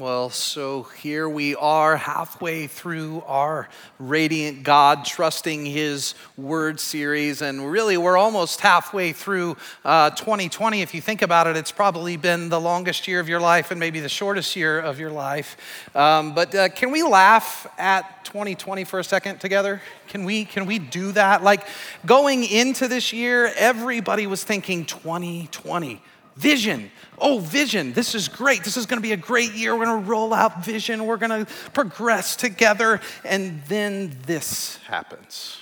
Well, so here we are halfway through our Radiant God Trusting His Word series. And really, we're almost halfway through uh, 2020. If you think about it, it's probably been the longest year of your life and maybe the shortest year of your life. Um, but uh, can we laugh at 2020 for a second together? Can we, can we do that? Like going into this year, everybody was thinking 2020 Vision. Oh, vision. This is great. This is going to be a great year. We're going to roll out vision. We're going to progress together. And then this happens.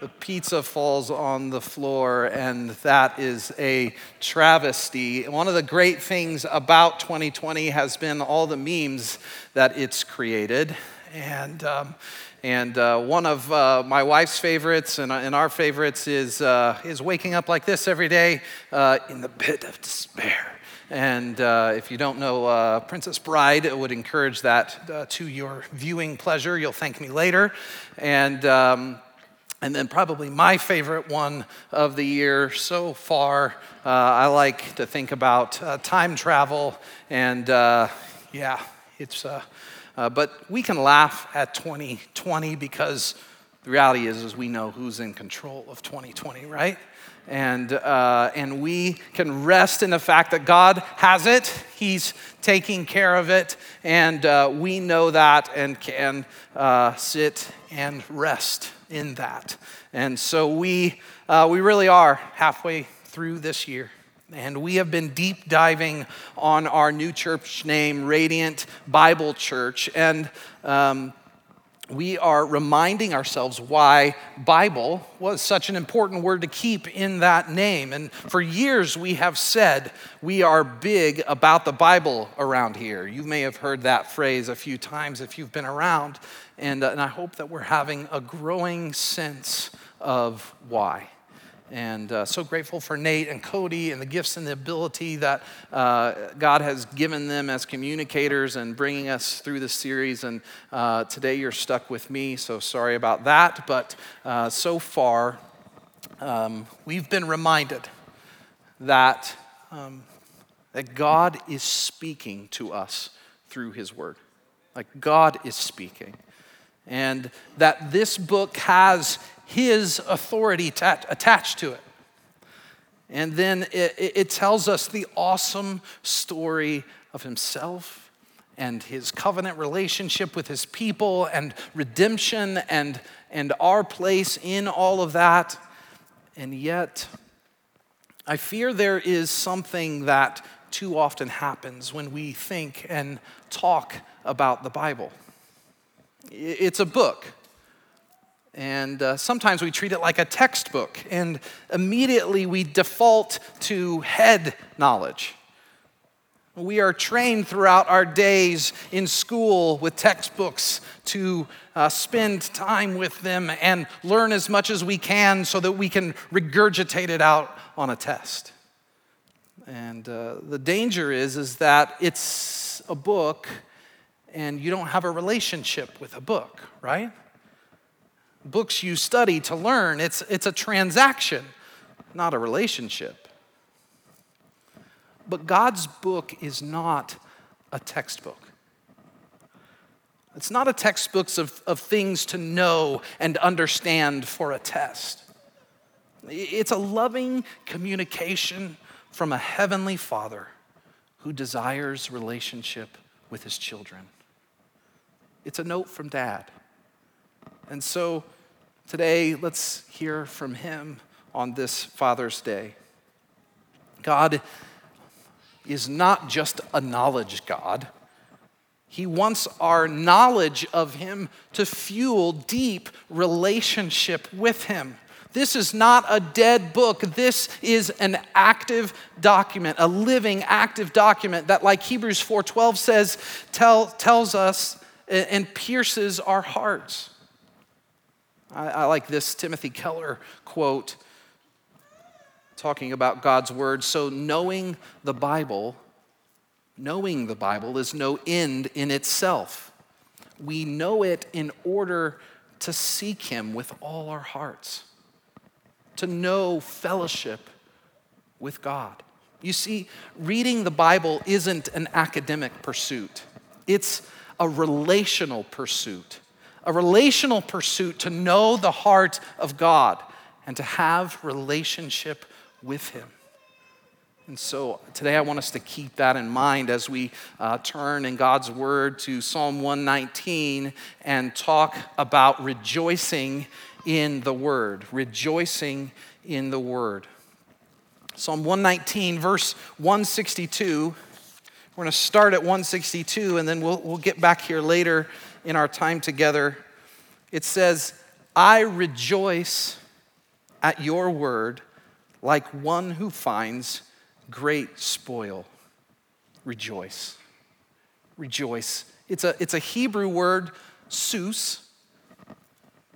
The pizza falls on the floor, and that is a travesty. One of the great things about 2020 has been all the memes that it's created. And um, and uh, one of uh, my wife's favorites and, uh, and our favorites is, uh, is waking up like this every day uh, in the pit of despair. And uh, if you don't know Princess Bride, I would encourage that to your viewing pleasure. You'll thank me later. And, um, and then, probably my favorite one of the year so far, I like to think about time travel. And yeah, it's. Uh, but we can laugh at 2020 because the reality is, is we know who's in control of 2020, right? And, uh, and we can rest in the fact that God has it, He's taking care of it, and uh, we know that and can uh, sit and rest in that. And so we, uh, we really are halfway through this year. And we have been deep diving on our new church name, Radiant Bible Church. And um, we are reminding ourselves why Bible was such an important word to keep in that name. And for years, we have said we are big about the Bible around here. You may have heard that phrase a few times if you've been around. And, uh, and I hope that we're having a growing sense of why. And uh, so grateful for Nate and Cody and the gifts and the ability that uh, God has given them as communicators and bringing us through this series. And uh, today you're stuck with me, so sorry about that. But uh, so far, um, we've been reminded that, um, that God is speaking to us through His Word. Like God is speaking. And that this book has his authority attached to it. And then it, it tells us the awesome story of himself and his covenant relationship with his people and redemption and, and our place in all of that. And yet, I fear there is something that too often happens when we think and talk about the Bible. It's a book. And uh, sometimes we treat it like a textbook, and immediately we default to head knowledge. We are trained throughout our days in school with textbooks to uh, spend time with them and learn as much as we can so that we can regurgitate it out on a test. And uh, the danger is, is that it's a book and you don't have a relationship with a book, right? Books you study to learn. It's, it's a transaction, not a relationship. But God's book is not a textbook. It's not a textbook of, of things to know and understand for a test. It's a loving communication from a heavenly Father who desires relationship with his children. It's a note from dad. And so today, let's hear from him on this Father's Day. God is not just a knowledge God. He wants our knowledge of Him to fuel deep relationship with Him. This is not a dead book. This is an active document, a living active document that like Hebrews 4:12 says tell, tells us and pierces our hearts. I, I like this Timothy Keller quote talking about God's word. So, knowing the Bible, knowing the Bible is no end in itself. We know it in order to seek Him with all our hearts, to know fellowship with God. You see, reading the Bible isn't an academic pursuit, it's a relational pursuit. A relational pursuit to know the heart of God and to have relationship with Him. And so today I want us to keep that in mind as we uh, turn in God's Word to Psalm 119 and talk about rejoicing in the Word. Rejoicing in the Word. Psalm 119, verse 162. We're going to start at 162 and then we'll, we'll get back here later in our time together. It says, I rejoice at your word like one who finds great spoil. Rejoice. Rejoice. It's a, it's a Hebrew word, sus,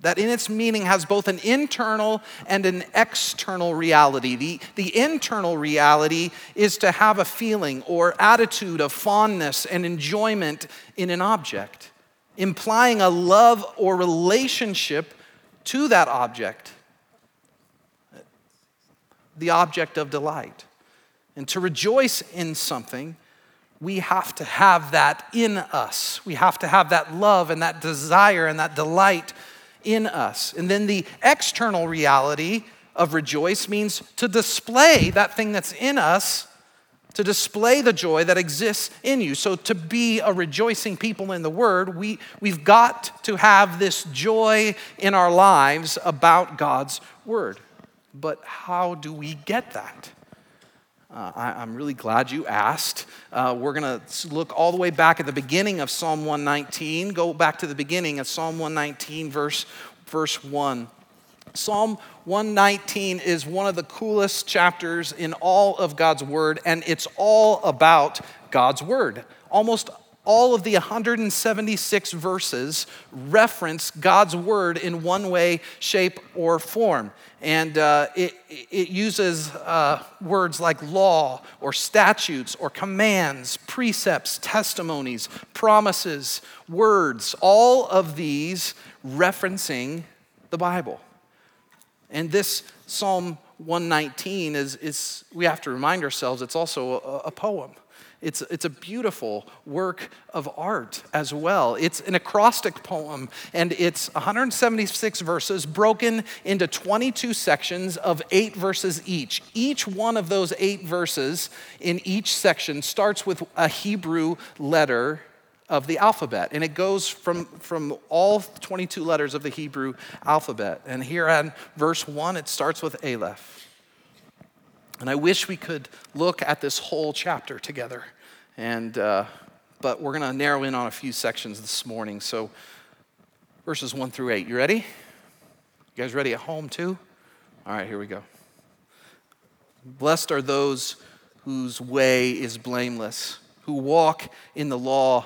that in its meaning has both an internal and an external reality. The, the internal reality is to have a feeling or attitude of fondness and enjoyment in an object, implying a love or relationship to that object, the object of delight. And to rejoice in something, we have to have that in us. We have to have that love and that desire and that delight in us. And then the external reality of rejoice means to display that thing that's in us, to display the joy that exists in you. So, to be a rejoicing people in the Word, we, we've got to have this joy in our lives about God's Word. But how do we get that? Uh, I, am really glad you asked. Uh, we're going to look all the way back at the beginning of Psalm 119. Go back to the beginning of Psalm 119, verse, verse 1. Psalm 119 is one of the coolest chapters in all of God's Word, and it's all about God's Word. Almost all of the 176 verses reference God's word in one way, shape, or form. And uh, it, it, uses uh, words like law, or statutes, or commands, precepts, testimonies, promises, words, all of these referencing the Bible. And this Psalm 119 is, is we have to remind ourselves, it's also a, a poem. It's, it's a beautiful work of art as well. It's an acrostic poem, and it's 176 verses broken into 22 sections of eight verses each. Each one of those eight verses in each section starts with a Hebrew letter of the alphabet. And it goes from, from all 22 letters of the Hebrew alphabet. And here on verse 1, it starts with Aleph. And I wish we could look at this whole chapter together. And, uh, but we're going to narrow in on a few sections this morning. So, verses 1 through 8. You ready? You guys ready at home too? All right, here we go. Blessed are those whose way is blameless, who walk in the law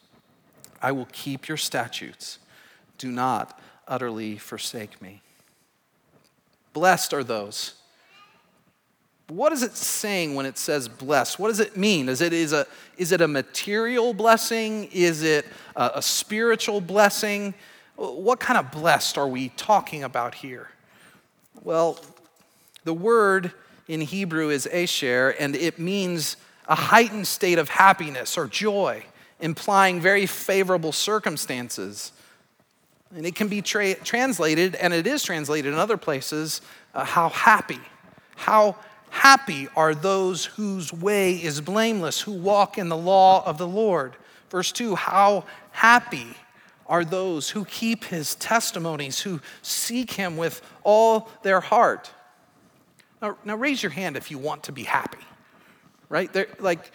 I will keep your statutes. Do not utterly forsake me. Blessed are those what is it saying when it says blessed? What does it mean? Is it, is a, is it a material blessing? Is it a, a spiritual blessing? What kind of blessed are we talking about here? Well, the word in Hebrew is asher, and it means a heightened state of happiness or joy, implying very favorable circumstances. And it can be tra- translated, and it is translated in other places, uh, how happy, how Happy are those whose way is blameless, who walk in the law of the Lord. Verse 2 How happy are those who keep his testimonies, who seek him with all their heart. Now, now raise your hand if you want to be happy, right? There, like,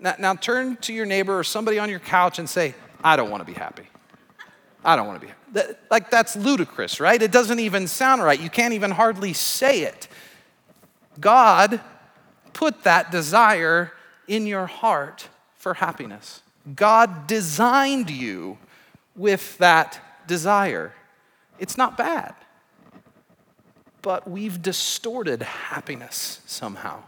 now, now turn to your neighbor or somebody on your couch and say, I don't want to be happy. I don't want to be happy. That, like, that's ludicrous, right? It doesn't even sound right. You can't even hardly say it. God put that desire in your heart for happiness. God designed you with that desire. It's not bad, but we've distorted happiness somehow.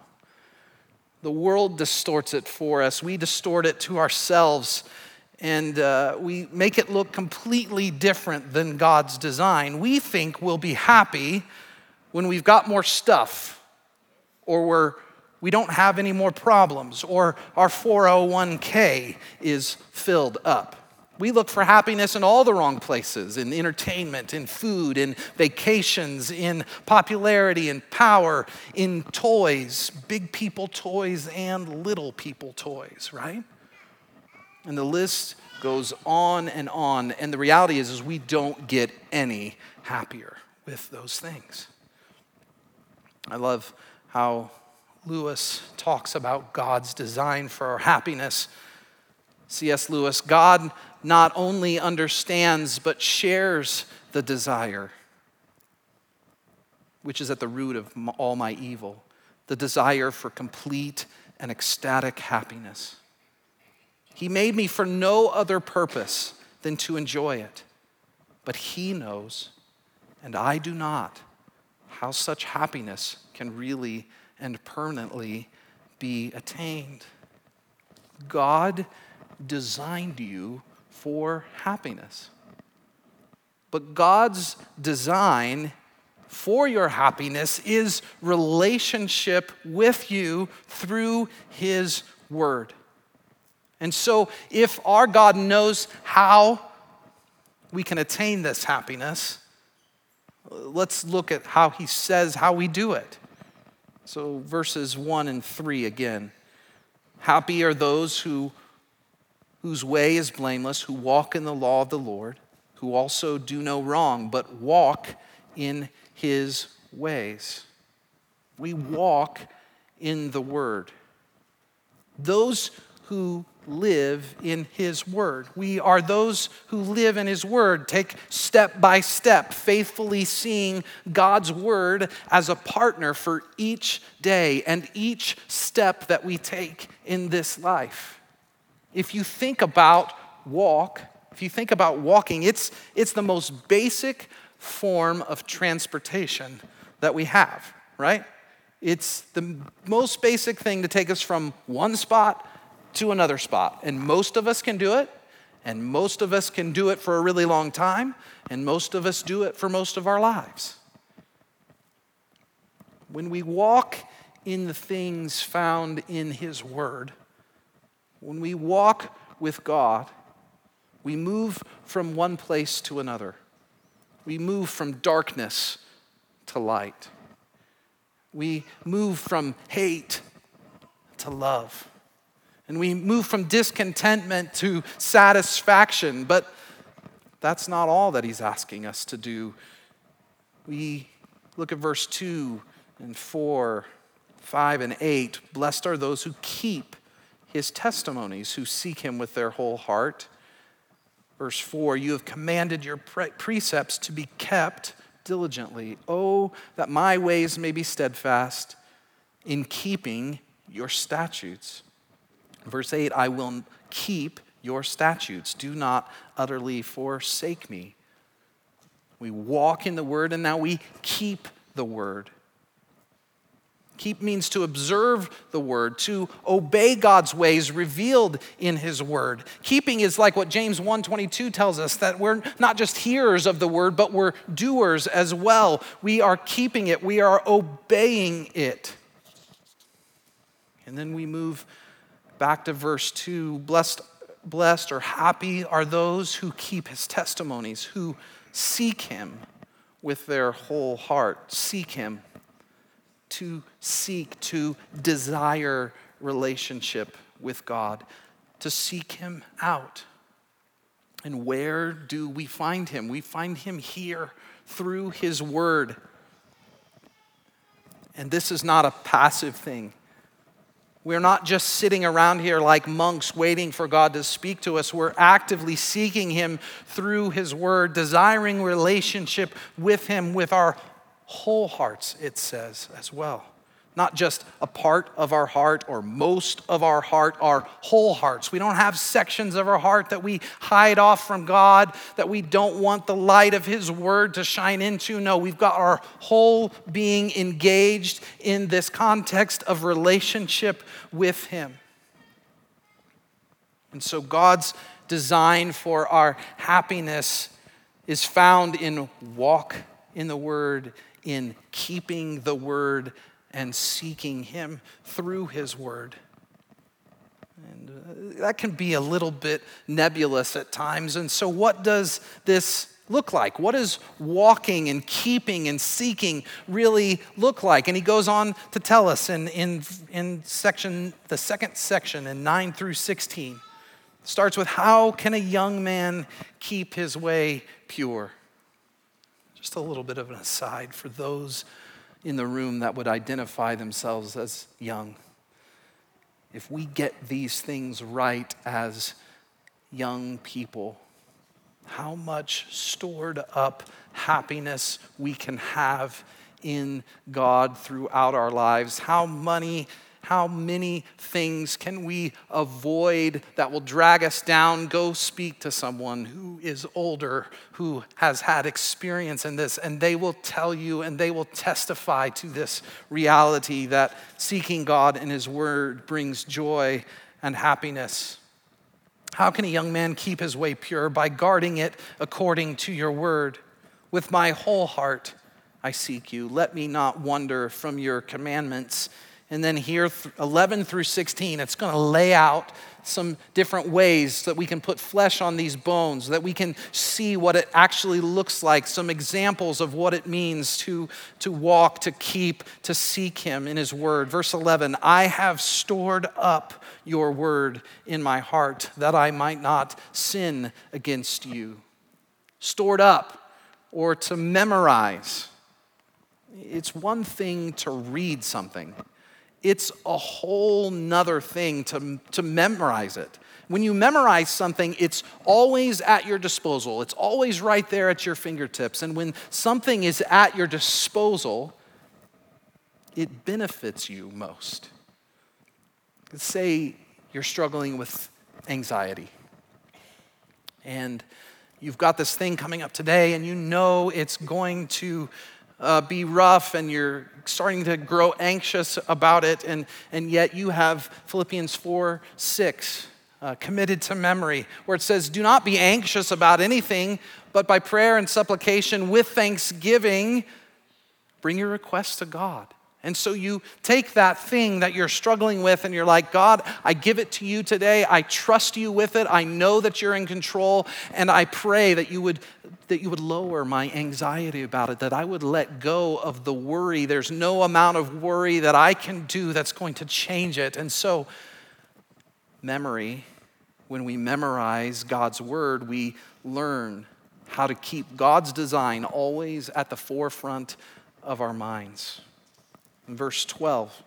The world distorts it for us, we distort it to ourselves, and uh, we make it look completely different than God's design. We think we'll be happy when we've got more stuff or we're we don't have any more problems, or our 401k is filled up. We look for happiness in all the wrong places in entertainment, in food, in vacations, in popularity, in power, in toys, big people toys and little people toys, right? And the list goes on and on. And the reality is, is we don't get any happier with those things. I love how Lewis talks about God's design for our happiness. C.S. Lewis, God not only understands but shares the desire, which is at the root of all my evil, the desire for complete and ecstatic happiness. He made me for no other purpose than to enjoy it. But He knows, and I do not, how such happiness can really and permanently be attained. God designed you for happiness. But God's design for your happiness is relationship with you through His Word. And so, if our God knows how we can attain this happiness, let's look at how He says how we do it. So, verses 1 and 3 again. Happy are those who, whose way is blameless, who walk in the law of the Lord, who also do no wrong, but walk in his ways. We walk in the word. Those who live in His Word. We are those who live in His Word, take step by step, faithfully seeing God's Word as a partner for each day and each step that we take in this life. If you think about walk, if you think about walking, it's, it's the most basic form of transportation that we have, right? It's the most basic thing to take us from one spot to another spot. And most of us can do it, and most of us can do it for a really long time, and most of us do it for most of our lives. When we walk in the things found in His Word, when we walk with God, we move from one place to another. We move from darkness to light. We move from hate to love. And we move from discontentment to satisfaction. But that's not all that he's asking us to do. We look at verse 2 and 4, 5, and 8. Blessed are those who keep his testimonies, who seek him with their whole heart. Verse 4 You have commanded your precepts to be kept diligently. Oh, that my ways may be steadfast in keeping your statutes. Verse 8 I will keep your statutes. Do not utterly forsake me. We walk in the word and now we keep the word. Keep means to observe the word, to obey God's ways revealed in his word. Keeping is like what James 1:22 tells us that we're not just hearers of the word, but we're doers as well. We are keeping it, we are obeying it. And then we move back to verse 2 blessed, blessed or happy are those who keep his testimonies, who seek him with their whole heart. Seek him. To seek, to desire relationship with God, to seek him out. And where do we find him? We find him here through his word. And this is not a passive thing. We're not just sitting around here like monks waiting for God to speak to us. We're actively seeking Him through His Word, desiring relationship with Him with our whole hearts, it says as well. not just a part of our heart or most of our heart, our whole hearts. We don't have sections of our heart that we hide off from God, that we don't want the light of His Word to shine into. No, we've got our whole being engaged in this context of relationship with Him. And so God's design for our happiness is found in walk in the Word, in keeping the Word and seeking Him through His Word. And uh, that can be a little bit nebulous at times. And so, what does this look like? What does walking and keeping and seeking really look like? And he goes on to tell us in, in, in section, the second section in 9 through 16. Starts with how can a young man keep his way pure? Just a little bit of an aside for those in the room that would identify themselves as young. If we get these things right as young people, how much stored up happiness we can have in God throughout our lives, how many how many things can we avoid that will drag us down? Go speak to someone who is older, who has had experience in this, and they will tell you and they will testify to this reality that seeking God and His Word brings joy and happiness. How can a young man keep his way pure? By guarding it according to your word. With my whole heart I seek you. Let me not wander from your commandments. And then here, 11 through 16, it's going to lay out some different ways that we can put flesh on these bones, that we can see what it actually looks like, some examples of what it means to, to walk, to keep, to seek Him in His Word. Verse 11 I have stored up your Word in my heart that I might not sin against you. Stored up or to memorize. It's one thing to read something it's a whole nother thing to, to memorize it. When you memorize something, it's always at your disposal. It's always right there at your fingertips. And when something is at your disposal, it benefits you most. Let's say you're struggling with anxiety. And you've got this thing coming up today, and you know it's going to uh, be rough and you're starting to grow anxious about it, and, and yet you have Philippians 4 6 uh, committed to memory, where it says, Do not be anxious about anything, but by prayer and supplication with thanksgiving, bring your requests to God. And so you take that thing that you're struggling with and you're like, God, I give it to you today. I trust you with it. I know that you're in control. And I pray that you would, that you would lower my anxiety about it, that I would let go of the worry. There's no amount of worry that I can do that's going to change it. And so, memory, when we memorize God's word, we learn how to keep God's design always at the forefront of our minds. In verse 12,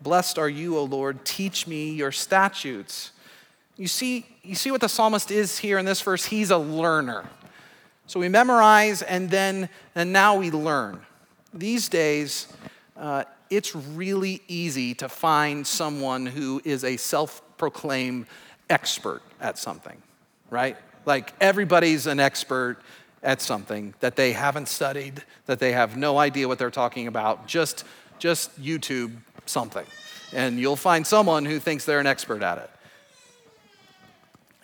Blessed are you, O Lord, teach me your statutes. You see, you see what the psalmist is here in this verse? He's a learner. So we memorize and then, and now we learn. These days, uh, it's really easy to find someone who is a self proclaimed expert at something, right? Like everybody's an expert at something that they haven't studied, that they have no idea what they're talking about. Just just YouTube something, and you'll find someone who thinks they're an expert at it.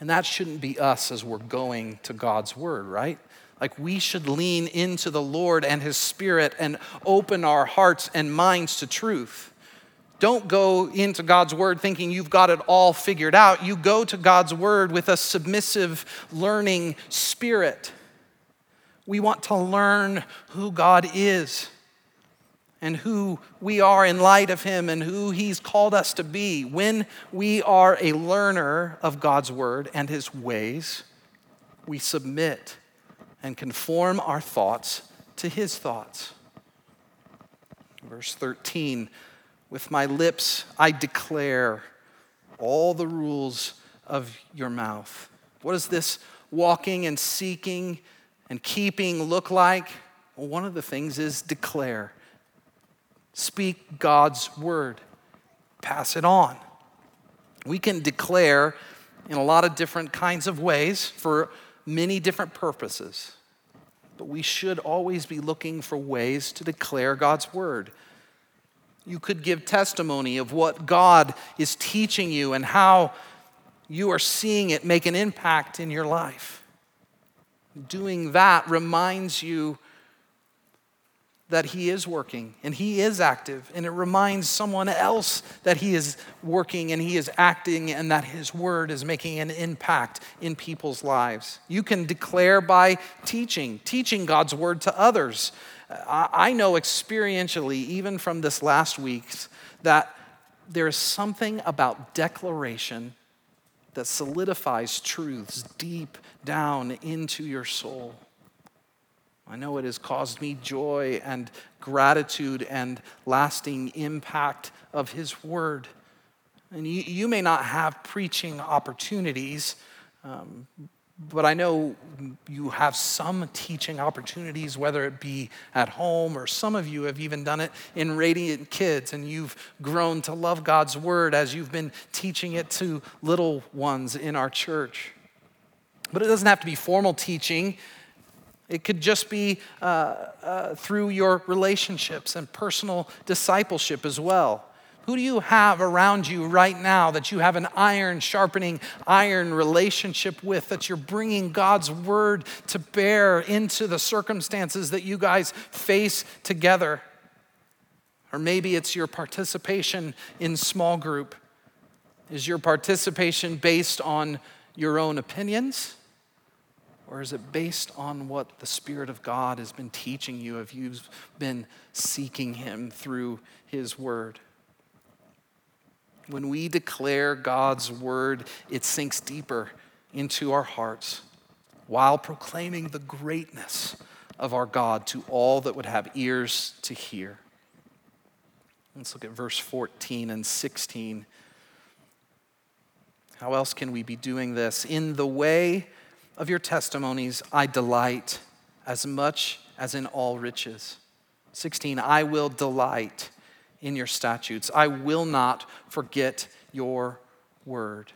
And that shouldn't be us as we're going to God's Word, right? Like we should lean into the Lord and His Spirit and open our hearts and minds to truth. Don't go into God's Word thinking you've got it all figured out. You go to God's Word with a submissive, learning spirit. We want to learn who God is and who we are in light of Him and who He's called us to be. When we are a learner of God's Word and His ways, we submit and conform our thoughts to His thoughts. Verse 13 With my lips I declare all the rules of your mouth. What does this walking and seeking and keeping look like? Well, one of the things is declare Speak God's word, pass it on. We can declare in a lot of different kinds of ways for many different purposes, but we should always be looking for ways to declare God's word. You could give testimony of what God is teaching you and how you are seeing it make an impact in your life. Doing that reminds you that He is working and He is active, and it reminds someone else that He is working and He is acting and that His word is making an impact in people's lives. You can declare by teaching, teaching God's word to others. I know experientially, even from this last week, that there is something about declaration that solidifies truths deep down into your soul. I know it has caused me joy and gratitude and lasting impact of His Word. And you, you may not have preaching opportunities, um, but I know you have some teaching opportunities, whether it be at home or some of you have even done it in Radiant Kids, and you've grown to love God's Word as you've been teaching it to little ones in our church. But it doesn't have to be formal teaching. It could just be uh, uh, through your relationships and personal discipleship as well. Who do you have around you right now that you have an iron sharpening iron relationship with, that you're bringing God's word to bear into the circumstances that you guys face together? Or maybe it's your participation in small group. Is your participation based on your own opinions? Or is it based on what the Spirit of God has been teaching you if you've been seeking Him through His Word? When we declare God's Word, it sinks deeper into our hearts while proclaiming the greatness of our God to all that would have ears to hear. Let's look at verse 14 and 16. How else can we be doing this? In the way of your testimonies I delight as much as in all riches. 16, I will delight in your statutes. I will not forget your word.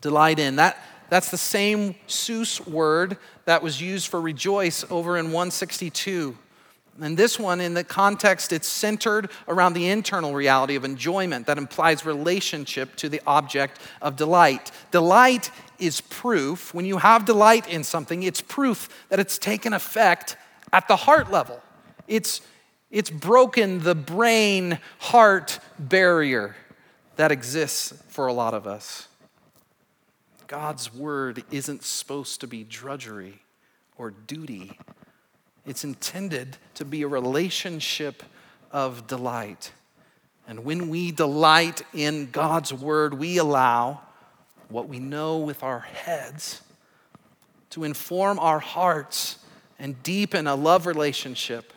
Delight in. That, that's the same sus word that was used for rejoice over in 162. And this one, in the context, it's centered around the internal reality of enjoyment that implies relationship to the object of delight. Delight is proof, when you have delight in something, it's proof that it's taken effect at the heart level. It's, it's broken the brain heart barrier that exists for a lot of us. God's word isn't supposed to be drudgery or duty. It's intended to be a relationship of delight. And when we delight in God's word, we allow what we know with our heads to inform our hearts and deepen a love relationship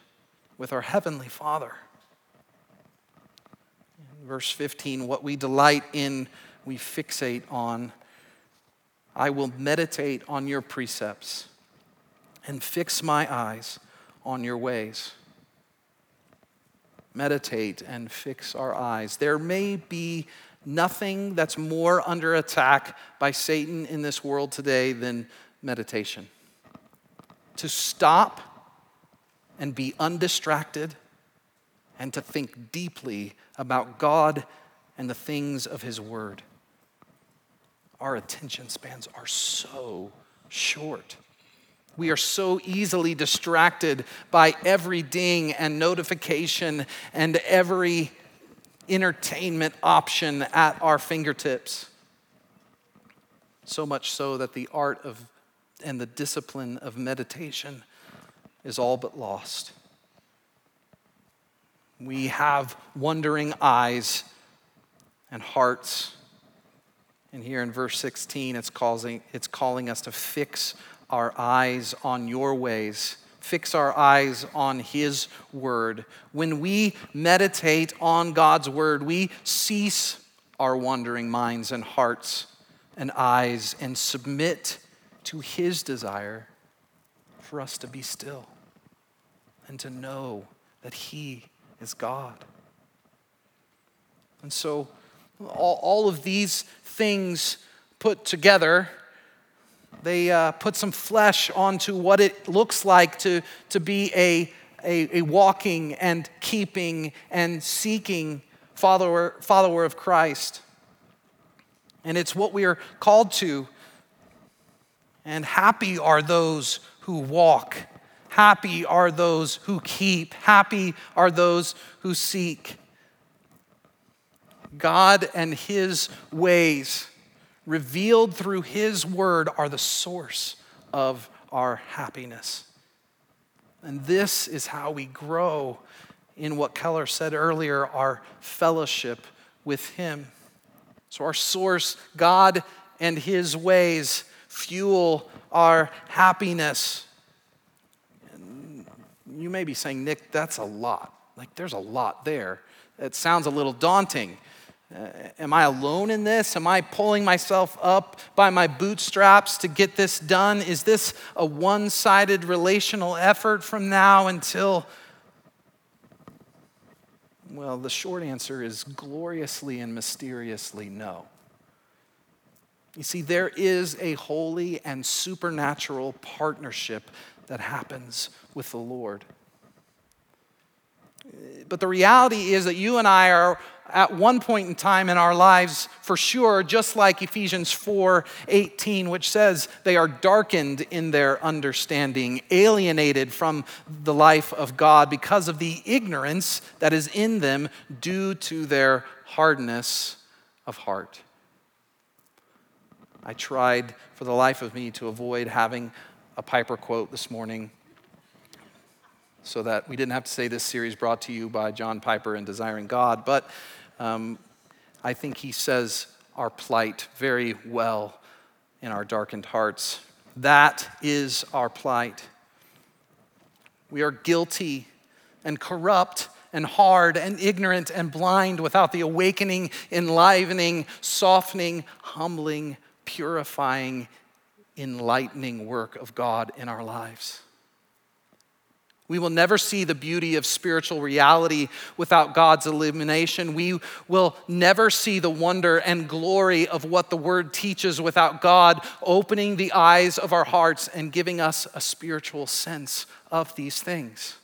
with our Heavenly Father. In verse 15, what we delight in, we fixate on. I will meditate on your precepts and fix my eyes on your ways. Meditate and fix our eyes. There may be nothing that's more under attack by Satan in this world today than meditation. To stop and be undistracted and to think deeply about God and the things of His Word. Our attention spans are so short. We are so easily distracted by every ding and notification and every entertainment option at our fingertips. So much so that the art of and the discipline of meditation is all but lost. We have wondering eyes and hearts. And here in verse 16, it's, causing, it's calling us to fix our eyes on your ways, fix our eyes on His word. When we meditate on God's word, we cease our wandering minds and hearts and eyes and submit to His desire for us to be still and to know that He is God. And so, all, all of these things put together, they uh, put some flesh onto what it looks like to, to be a, a, a walking and keeping and seeking follower, follower of Christ. And it's what we are called to. And happy are those who walk. Happy are those who keep. Happy are those who seek. God and His ways, revealed through His word, are the source of our happiness. And this is how we grow in what Keller said earlier our fellowship with Him. So, our source, God and His ways, fuel our happiness. And you may be saying, Nick, that's a lot. Like, there's a lot there. It sounds a little daunting. Uh, am I alone in this? Am I pulling myself up by my bootstraps to get this done? Is this a one sided relational effort from now until? Well, the short answer is gloriously and mysteriously no. You see, there is a holy and supernatural partnership that happens with the Lord. But the reality is that you and I are at one point in time in our lives for sure just like Ephesians 4:18 which says they are darkened in their understanding alienated from the life of God because of the ignorance that is in them due to their hardness of heart. I tried for the life of me to avoid having a Piper quote this morning so that we didn't have to say this series brought to you by John Piper and Desiring God. But um, I think he says our plight very well in our darkened hearts. That is our plight. We are guilty and corrupt and hard and ignorant and blind without the awakening, enlivening, softening, humbling, purifying, enlightening work of God in our lives. We will never see the beauty of spiritual reality without God's illumination. We will never see the wonder and glory of what the Word teaches without God opening the eyes of our hearts and giving us a spiritual sense of these things.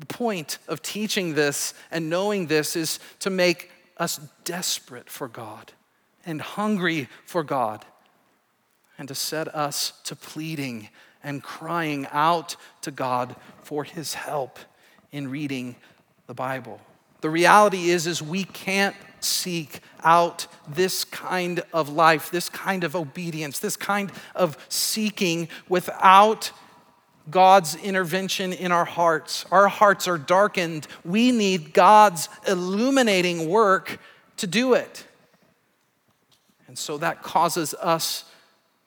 The point of teaching this and knowing this is to make us desperate for God and hungry for God and to set us to pleading and crying out to God for his help in reading the Bible. The reality is is we can't seek out this kind of life, this kind of obedience, this kind of seeking without God's intervention in our hearts. Our hearts are darkened. We need God's illuminating work to do it. And so that causes us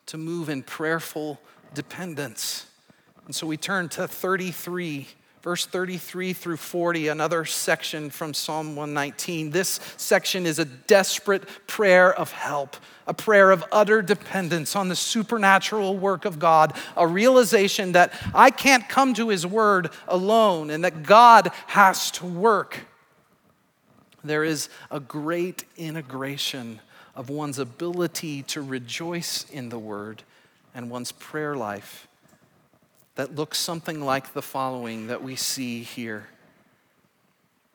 to move in prayerful dependence. And so we turn to 33, verse 33 through 40, another section from Psalm 119. This section is a desperate prayer of help, a prayer of utter dependence on the supernatural work of God, a realization that I can't come to His word alone and that God has to work. There is a great integration of one's ability to rejoice in the word and one's prayer life that looks something like the following that we see here.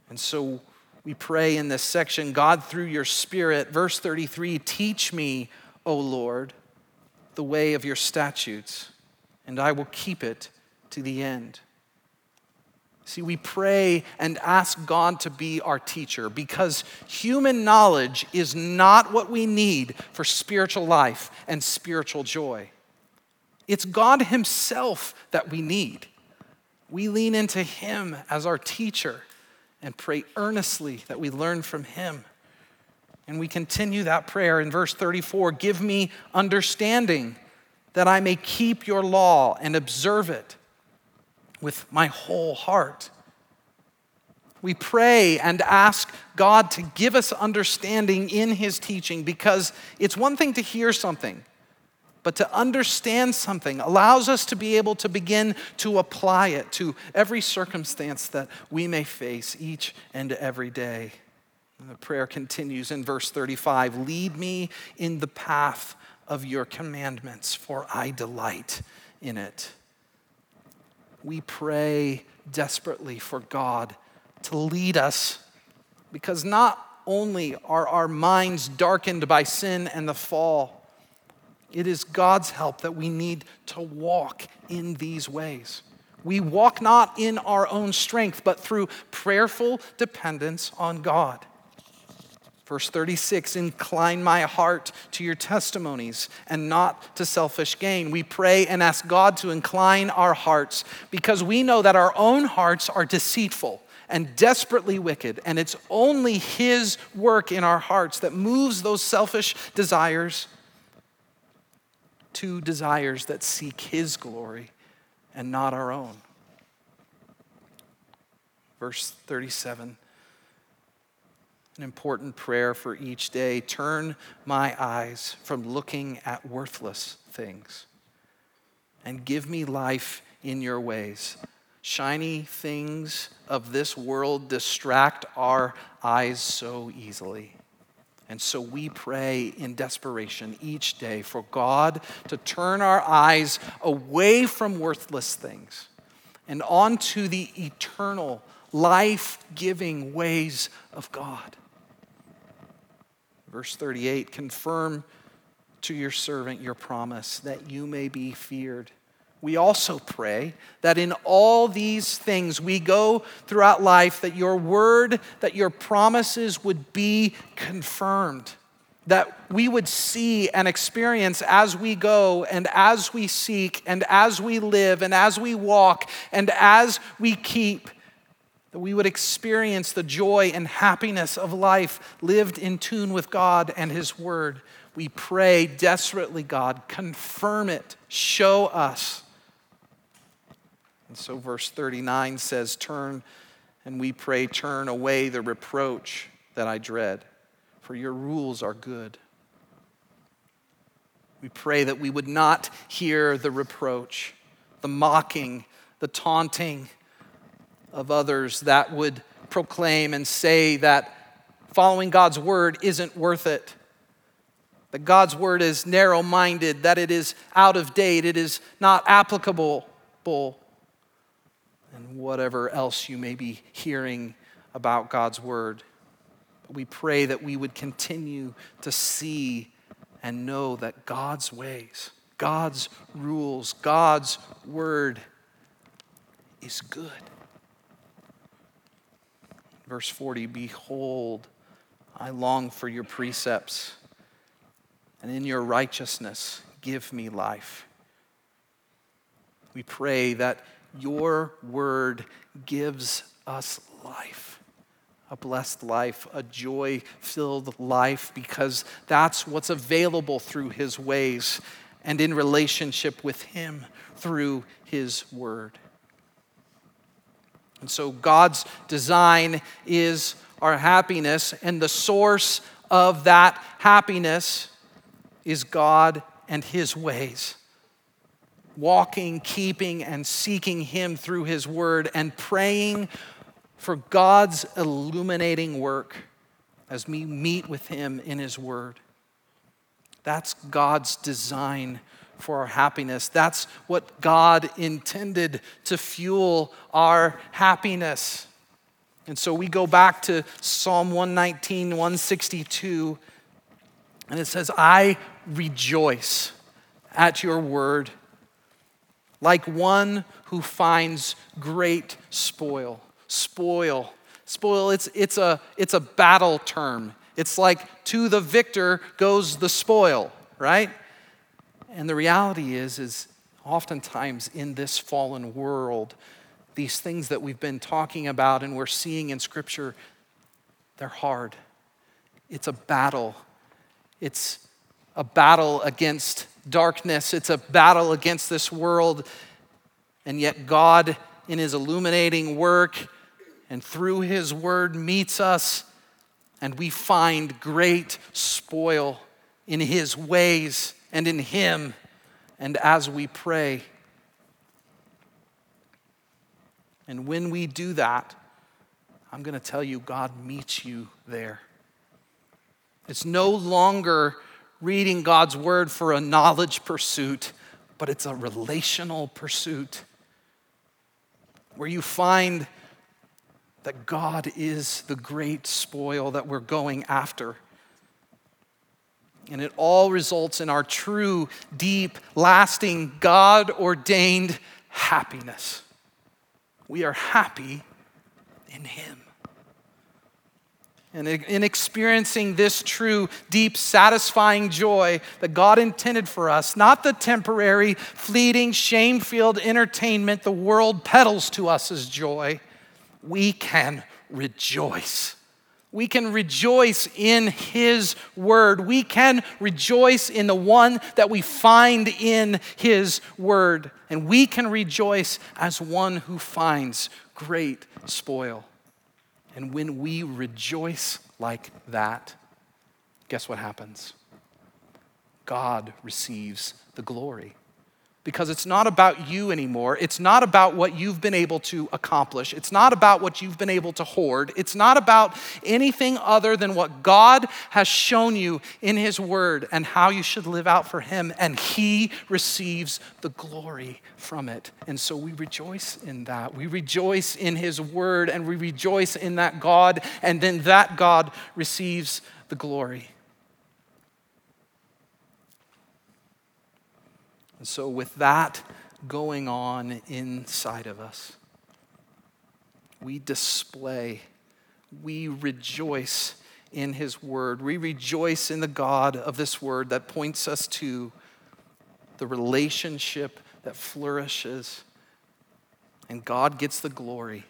And so we pray in this section God, through your Spirit, verse 33 teach me, O Lord, the way of your statutes, and I will keep it to the end. See, we pray and ask God to be our teacher because human knowledge is not what we need for spiritual life and spiritual joy. It's God Himself that we need. We lean into Him as our teacher and pray earnestly that we learn from Him. And we continue that prayer in verse 34 Give me understanding that I may keep your law and observe it with my whole heart. We pray and ask God to give us understanding in His teaching because it's one thing to hear something, but to understand something allows us to be able to begin to apply it to every circumstance that we may face each and every day. And the prayer continues in verse 35 Lead me in the path of your commandments, for I delight in it. We pray desperately for God to lead us because not only are our minds darkened by sin and the fall, it is God's help that we need to walk in these ways. We walk not in our own strength, but through prayerful dependence on God. Verse 36 Incline my heart to your testimonies and not to selfish gain. We pray and ask God to incline our hearts because we know that our own hearts are deceitful and desperately wicked, and it's only His work in our hearts that moves those selfish desires to desires that seek His glory and not our own. Verse 37 an important prayer for each day. Turn my eyes from looking at worthless things and give me life in your ways. Shiny things of this world distract our eyes so easily. And so we pray in desperation each day for God to turn our eyes away from worthless things and onto the eternal, life giving ways of God. Verse 38 confirm to your servant your promise that you may be feared. We also pray that in all these things we go throughout life, that your word, that your promises would be confirmed, that we would see and experience as we go and as we seek and as we live and as we walk and as we keep that we would experience the joy and happiness of life lived in tune with God and His Word. We pray desperately, God, confirm it, show us. And so, verse 39 says, Turn, and we pray, turn away the reproach that I dread, for your rules are good. We pray that we would not hear the reproach, the mocking, the taunting, of others that would proclaim and say that following God's word isn't worth it. That God's word is narrow minded, that it is out of date, it is not applicable, and whatever else you may be hearing about God's word. We pray that we would continue to see and know that God's ways, God's rules, God's word is good. Verse 40 Behold, I long for your precepts, and in your righteousness, give me life. We pray that your word gives us life, a blessed life, a joy filled life, because that's what's available through his ways and in relationship with him through his word. And so God's design is our happiness, and the source of that happiness is God and His ways. Walking, keeping, and seeking Him through His Word, and praying for God's illuminating work as we meet with Him in His Word. That's God's design for our happiness. That's what God intended to fuel our happiness. And so we go back to Psalm 119, 162, and it says, I rejoice at your word like one who finds great spoil. Spoil. Spoil, it's, it's, a, it's a battle term. It's like to the victor goes the spoil, right? And the reality is, is oftentimes in this fallen world, these things that we've been talking about and we're seeing in Scripture, they're hard. It's a battle. It's a battle against darkness. It's a battle against this world. And yet, God, in His illuminating work and through His word, meets us, and we find great spoil in His ways and in Him and as we pray. And when we do that, I'm going to tell you, God meets you there. It's no longer reading God's word for a knowledge pursuit, but it's a relational pursuit where you find that God is the great spoil that we're going after. And it all results in our true, deep, lasting, God ordained happiness. We are happy in Him. And in experiencing this true, deep, satisfying joy that God intended for us, not the temporary, fleeting, shame filled entertainment the world peddles to us as joy, we can rejoice. We can rejoice in His Word. We can rejoice in the one that we find in His Word. And we can rejoice as one who finds great spoil. And when we rejoice like that, guess what happens? God receives the glory because it's not about you anymore. It's not about what you've been able to accomplish. It's not about what you've been able to hoard. It's not about anything other than what God has shown you in His Word and how you should live out for Him. And He receives the glory from it. And so we rejoice in that. We rejoice in His Word and we rejoice in that God. And then that God receives the glory. And so, with that going on inside of us, we display, we rejoice in His Word. We rejoice in the God of this Word that points us to the relationship that flourishes. And God gets the glory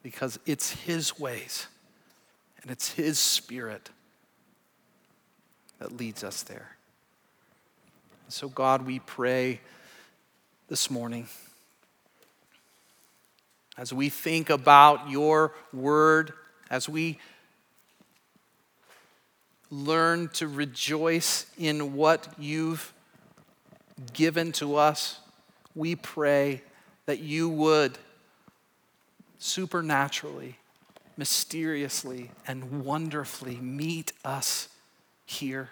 because it's His ways and it's His Spirit that leads us there. So, God, we pray this morning as we think about your word, as we learn to rejoice in what you've given to us, we pray that you would supernaturally, mysteriously, and wonderfully meet us here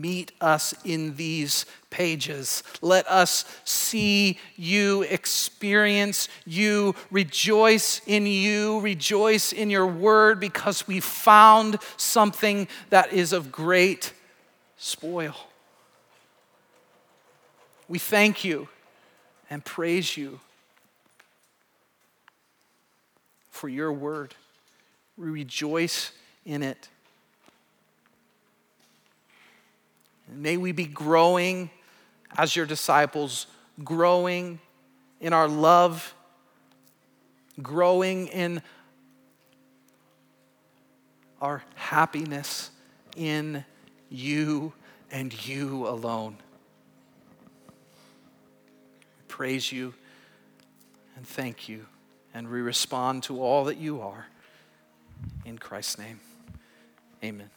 meet us in these pages. Let us see you, experience you, rejoice in you, rejoice in your word because we found something that is of great spoil. We thank you and praise you for your word. We rejoice in it. May we be growing as your disciples, growing in our love, growing in our happiness in you and you alone. We praise you and thank you, and we respond to all that you are. In Christ's name, amen.